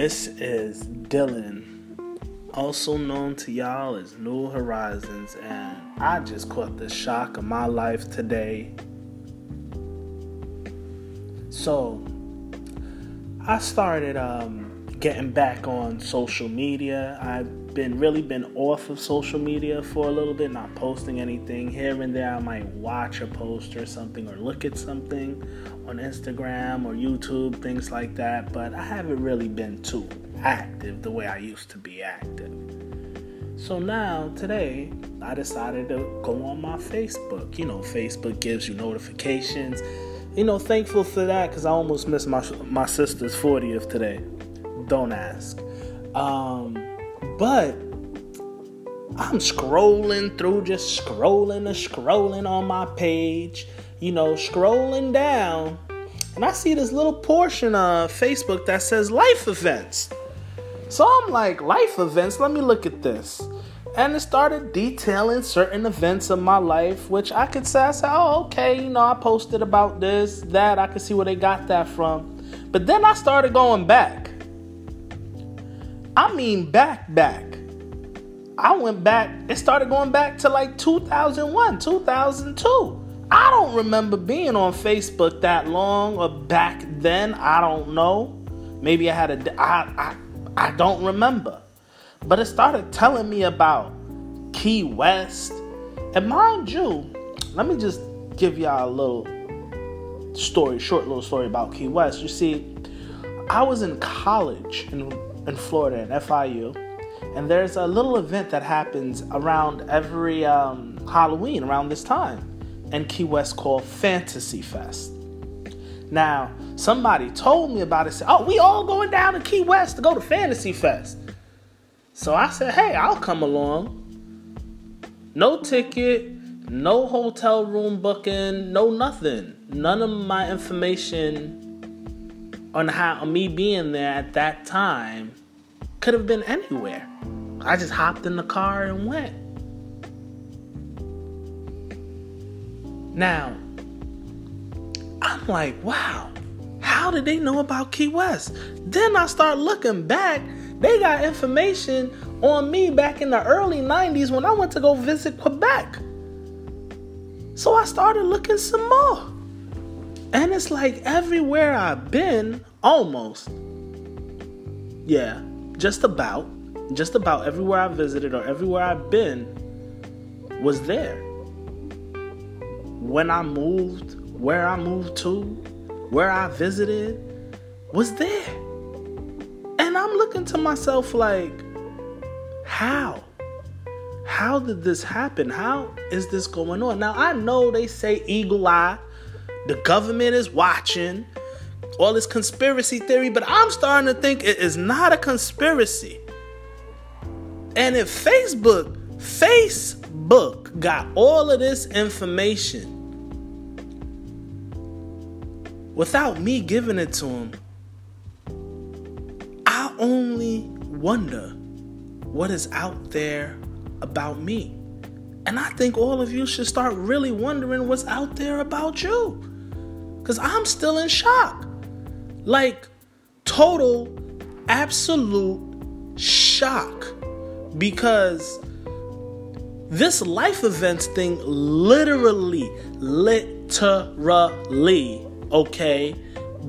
This is Dylan, also known to y'all as New Horizons, and I just caught the shock of my life today. So, I started um, getting back on social media. I've been really been off of social media for a little bit, not posting anything. Here and there, I might watch a post or something or look at something on Instagram or YouTube, things like that. But I haven't really been too active the way I used to be active. So now, today, I decided to go on my Facebook. You know, Facebook gives you notifications you know, thankful for that because I almost missed my my sister's 40th today. Don't ask. Um, but I'm scrolling through, just scrolling and scrolling on my page. You know, scrolling down, and I see this little portion of Facebook that says life events. So I'm like, life events? Let me look at this and it started detailing certain events of my life, which I could say, I said, oh, okay, you know, I posted about this, that, I could see where they got that from. But then I started going back. I mean, back, back. I went back, it started going back to like 2001, 2002. I don't remember being on Facebook that long or back then. I don't know. Maybe I had a, I, I, I don't remember. But it started telling me about Key West. And mind you, let me just give y'all a little story, short little story about Key West. You see, I was in college in, in Florida at FIU, and there's a little event that happens around every um, Halloween around this time in Key West called Fantasy Fest. Now, somebody told me about it. Said, "Oh, we all going down to Key West to go to Fantasy Fest." So I said, hey, I'll come along. No ticket, no hotel room booking, no nothing. None of my information on how on me being there at that time could have been anywhere. I just hopped in the car and went. Now, I'm like, wow, how did they know about Key West? Then I start looking back they got information on me back in the early 90s when I went to go visit Quebec. So I started looking some more. And it's like everywhere I've been, almost. Yeah, just about. Just about everywhere I visited or everywhere I've been was there. When I moved, where I moved to, where I visited, was there. And I'm looking to myself like, how? How did this happen? How is this going on? Now, I know they say eagle eye, the government is watching, all this conspiracy theory, but I'm starting to think it is not a conspiracy. And if Facebook, Facebook got all of this information without me giving it to them, I only wonder what is out there about me. And I think all of you should start really wondering what's out there about you. Because I'm still in shock. Like, total, absolute shock. Because this life events thing literally, literally, okay,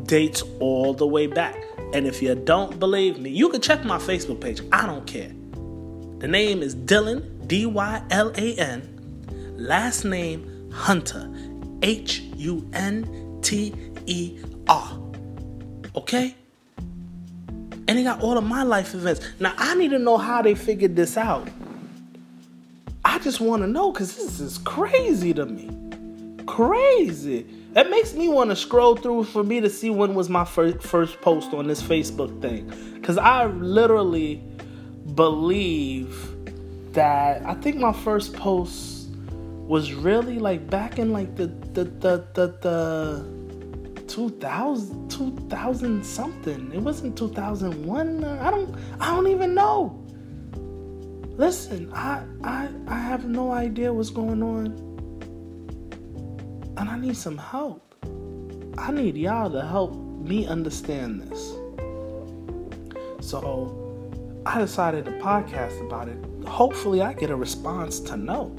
dates all the way back. And if you don't believe me, you can check my Facebook page. I don't care. The name is Dylan, D Y L A N. Last name Hunter, H U N T E R. Okay? And they got all of my life events. Now, I need to know how they figured this out. I just want to know because this is crazy to me. Crazy. That makes me want to scroll through for me to see when was my first first post on this Facebook thing, because I literally believe that I think my first post was really like back in like the the the the, the 2000 2000 something. It wasn't 2001. I don't I don't even know. Listen, I I I have no idea what's going on and I need some help. I need y'all to help me understand this. So I decided to podcast about it. Hopefully, I get a response to no.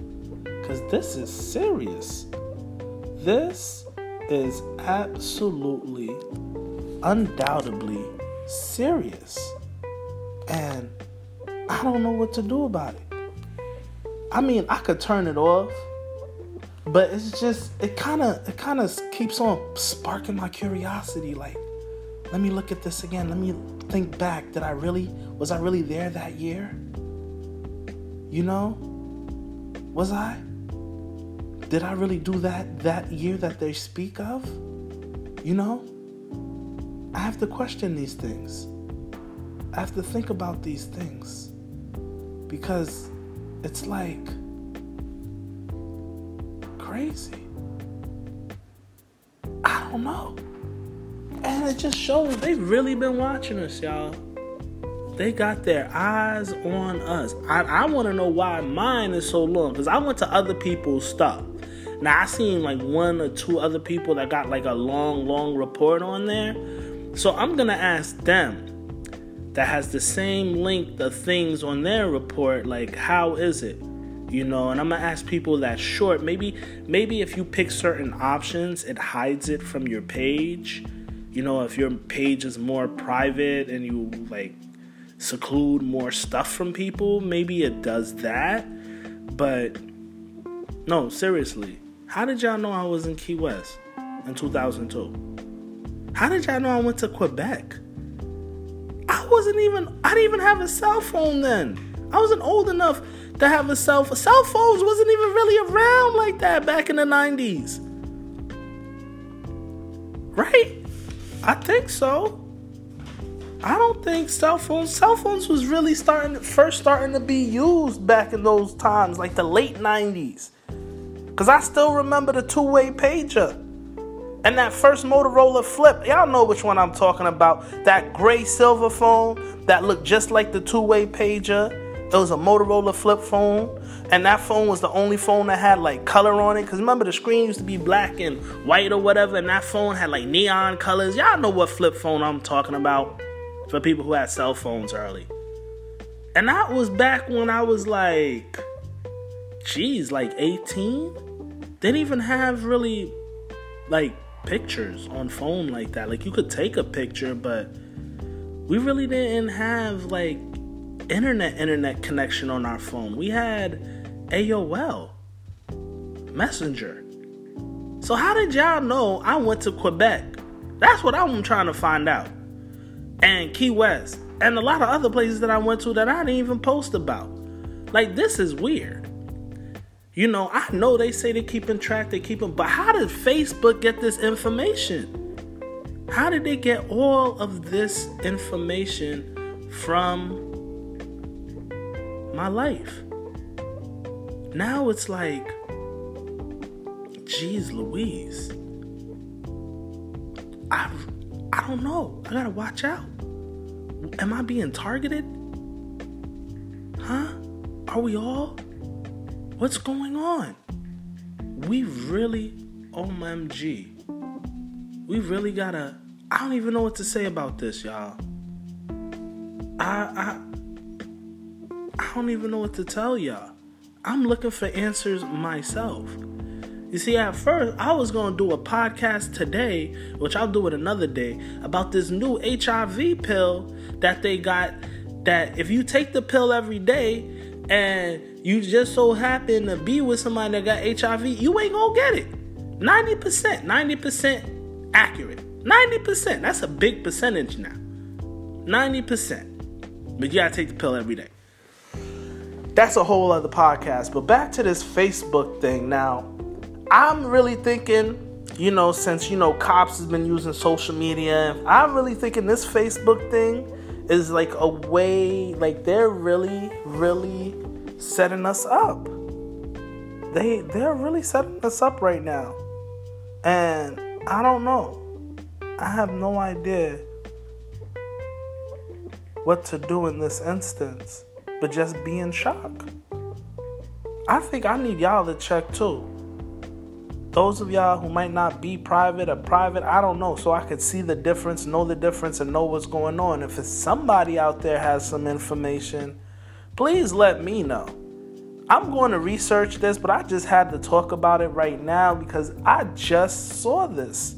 Because this is serious. This is absolutely, undoubtedly serious. And I don't know what to do about it. I mean, I could turn it off, but it's just it kind of it kind of keeps on sparking my curiosity like let me look at this again. Let me think back. Did I really was I really there that year? You know? Was I? Did I really do that that year that they speak of? You know? I have to question these things. I have to think about these things because it's like crazy. I don't know. And it just shows they've really been watching us, y'all. They got their eyes on us. I, I want to know why mine is so long because I went to other people's stuff. Now I seen like one or two other people that got like a long, long report on there. So I'm gonna ask them that has the same length of things on their report like how is it? You know and i'm gonna ask people that short. Maybe maybe if you pick certain options it hides it from your page. You know if your page is more private and you like seclude more stuff from people maybe it does that. But no seriously how did y'all know i was in key west in 2002 how did y'all know i went to quebec I wasn't even, I didn't even have a cell phone then. I wasn't old enough to have a cell phone. Cell phones wasn't even really around like that back in the 90s. Right? I think so. I don't think cell phones, cell phones was really starting, first starting to be used back in those times, like the late 90s. Because I still remember the two way pager. And that first Motorola flip, y'all know which one I'm talking about. That gray silver phone that looked just like the two way pager. It was a Motorola flip phone. And that phone was the only phone that had like color on it. Because remember, the screen used to be black and white or whatever. And that phone had like neon colors. Y'all know what flip phone I'm talking about for people who had cell phones early. And that was back when I was like, geez, like 18? Didn't even have really like pictures on phone like that. Like you could take a picture, but we really didn't have like internet internet connection on our phone. We had AOL Messenger. So how did y'all know I went to Quebec? That's what I'm trying to find out. And Key West and a lot of other places that I went to that I didn't even post about. Like this is weird. You know, I know they say they're keeping track, they're keeping, but how did Facebook get this information? How did they get all of this information from my life? Now it's like, geez, Louise. I, I don't know. I gotta watch out. Am I being targeted? Huh? Are we all? What's going on? We really, OMG, we really gotta. I don't even know what to say about this, y'all. I, I, I don't even know what to tell y'all. I'm looking for answers myself. You see, at first, I was going to do a podcast today, which I'll do it another day, about this new HIV pill that they got. That if you take the pill every day, and you just so happen to be with somebody that got HIV, you ain't gonna get it. 90%, 90% accurate. 90%, that's a big percentage now. 90%. But you gotta take the pill every day. That's a whole other podcast. But back to this Facebook thing now. I'm really thinking, you know, since, you know, cops has been using social media, I'm really thinking this Facebook thing is like a way, like they're really, really setting us up. They they're really setting us up right now. And I don't know. I have no idea what to do in this instance, but just be in shock. I think I need y'all to check too. those of y'all who might not be private or private, I don't know. So I could see the difference, know the difference, and know what's going on. If it's somebody out there has some information, please let me know. I'm going to research this, but I just had to talk about it right now because I just saw this.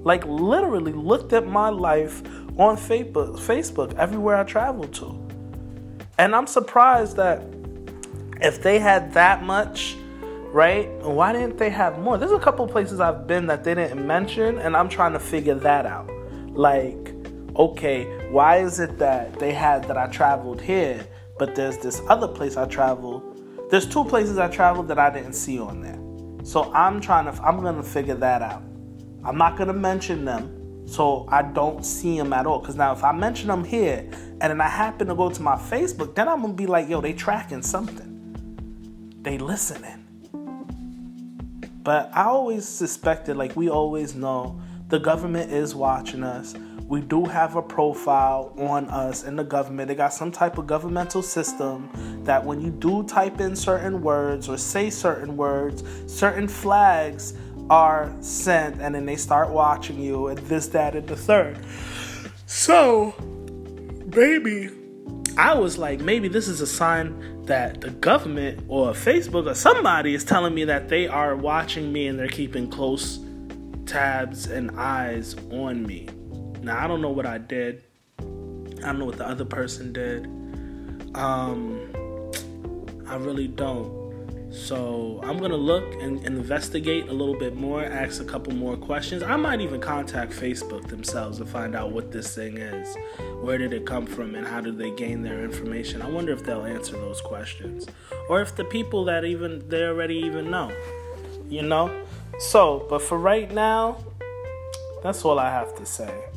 Like literally looked at my life on Facebook, Facebook everywhere I traveled to. And I'm surprised that if they had that much right? Why didn't they have more? There's a couple places I've been that they didn't mention, and I'm trying to figure that out. Like, okay, why is it that they had that I traveled here, but there's this other place I travel. There's two places I traveled that I didn't see on there. So I'm trying to, I'm gonna figure that out. I'm not gonna mention them so I don't see them at all. Because now, if I mention them here and then I happen to go to my Facebook, then I'm gonna be like, yo, they tracking something. They listening. But I always suspected, like we always know, the government is watching us. We do have a profile on us in the government. They got some type of governmental system that when you do type in certain words or say certain words, certain flags are sent and then they start watching you and this, that, and the third. So, baby, I was like, maybe this is a sign that the government or Facebook or somebody is telling me that they are watching me and they're keeping close tabs and eyes on me. Now, I don't know what I did. I don't know what the other person did. Um, I really don't. So I'm gonna look and, and, investigate a little bit more, ask a couple more questions. I might even contact Facebook themselves to find out what this thing is. Where did it come from and how did they gain their information? I wonder if they'll answer those questions. Or if the people that even they already even know. You know? So, but for right now, that's all I have to say.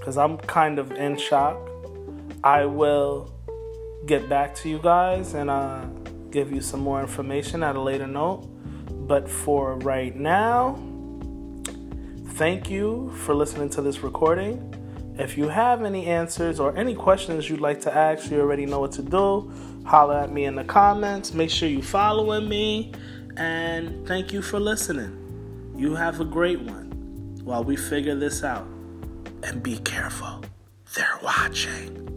Cause I'm kind of in shock. I will get back to you guys and uh give you some more information at a later note. But for right now, thank you for listening to this recording. If you have any answers or any questions you'd like to ask, you already know what to do. Holler at me in the comments. Make sure you following me. And thank you for listening. You have a great one while we figure this out. And be careful. They're watching.